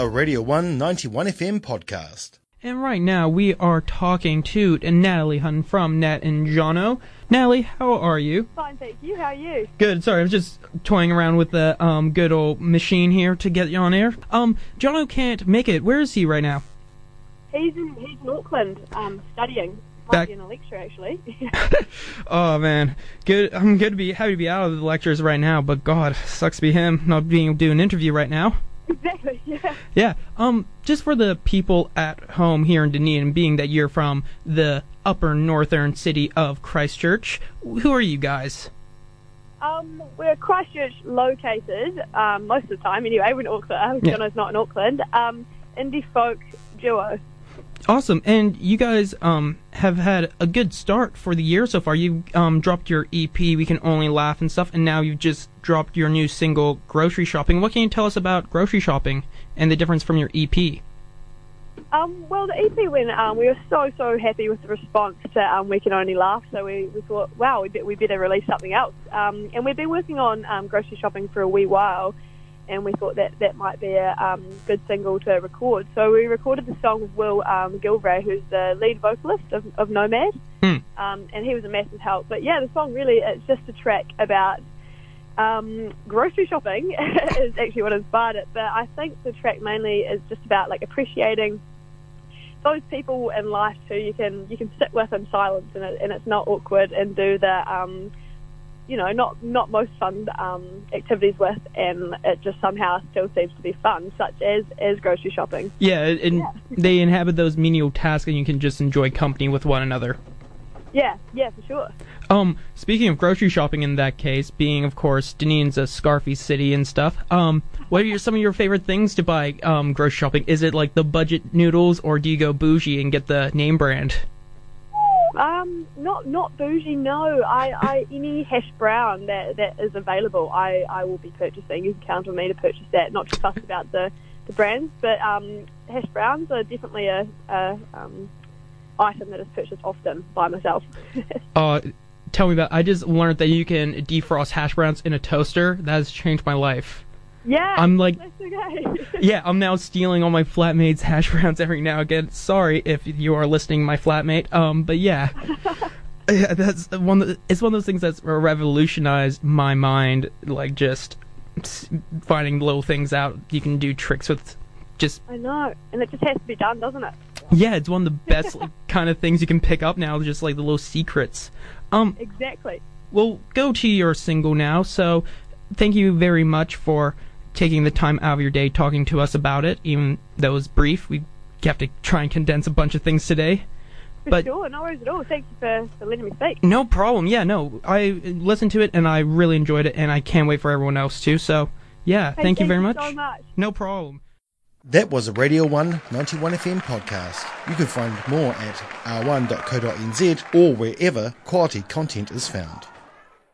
a Radio 191 FM podcast. And right now we are talking to Natalie Hun from Nat and Jono. Natalie, how are you? Fine, thank you. How are you? Good. Sorry, I was just toying around with the um, good old machine here to get you on air. Um, Jono can't make it. Where is he right now? He's in he's in Auckland, um, studying. Might Back- be in a lecture actually. Oh man, good. I'm good to be happy to be out of the lectures right now. But God, sucks to be him not being able to do an interview right now. exactly. Yeah. Yeah. Um, just for the people at home here in Dunedin, being that you're from the upper northern city of Christchurch, who are you guys? Um, we're Christchurch located um, most of the time. Anyway, we're in Auckland. Yeah. Jono's not in Auckland. Um, indie folk duo. Awesome. And you guys um have had a good start for the year so far. You um dropped your EP, We Can Only Laugh and stuff, and now you've just dropped your new single, Grocery Shopping. What can you tell us about grocery shopping and the difference from your EP? Um, well, the EP went. Um, we were so so happy with the response to um, "We Can Only Laugh," so we, we thought, wow, we, be, we better release something else. Um, and we've been working on um, grocery shopping for a wee while, and we thought that that might be a um, good single to record. So we recorded the song with Will um, who's the lead vocalist of, of Nomad, Hmm. um, and he was a massive help. But yeah, the song really it's just a track about um, grocery shopping is actually what inspired it. But I think the track mainly is just about like appreciating those people in life who you can you can sit with in silence and, it, and it's not awkward and do the um, you know not not most fun um, activities with and it just somehow still seems to be fun, such as as grocery shopping. Yeah, and Yeah. they inhabit those menial tasks and you can just enjoy company with one another. Yeah, yeah, for sure. Um, speaking of grocery shopping in that case, being of course Dunedin's a scarfy city and stuff, um, what are your, some of your favorite things to buy um grocery shopping? Is it like the budget noodles or do you go bougie and get the name brand? Um, not not bougie. No, I, I any hash brown that that is available, I, I will be purchasing. You can count on me to purchase that. Not too fuss about the, the brands, but um, hash browns are definitely a, a um, item that is purchased often by myself. Uh, tell me about. I just learned that you can defrost hash browns in a toaster. That has changed my life. Yeah, I'm like- okay. Yeah, I'm now stealing all my flatmates' hash browns every now and again. Sorry if you are listening, my flatmate. Um, but yeah, yeah, that's one. Of it's one of those things that's revolutionized my mind. Like just finding little things out. You can do tricks with. Just I know, and it just has to be done, doesn't it? yeah, it's one of the best like, kind of things you can pick up now. Just like the little secrets. Um, Exactly. we'll go to your single now. So, thank you very much for taking the time out of your day talking to us about it. Even though it was brief, we have to try and condense a bunch of things today. For But- sure, no worries at all. Thank you for, for letting me speak. No problem. Yeah, no, I listened to it and I really enjoyed it, and I can't wait for everyone else to. So, yeah, Hey, thank you very much. so much. No problem. That was a Radio 191 FM podcast. You can find more at r1.co.nz or wherever quality content is found.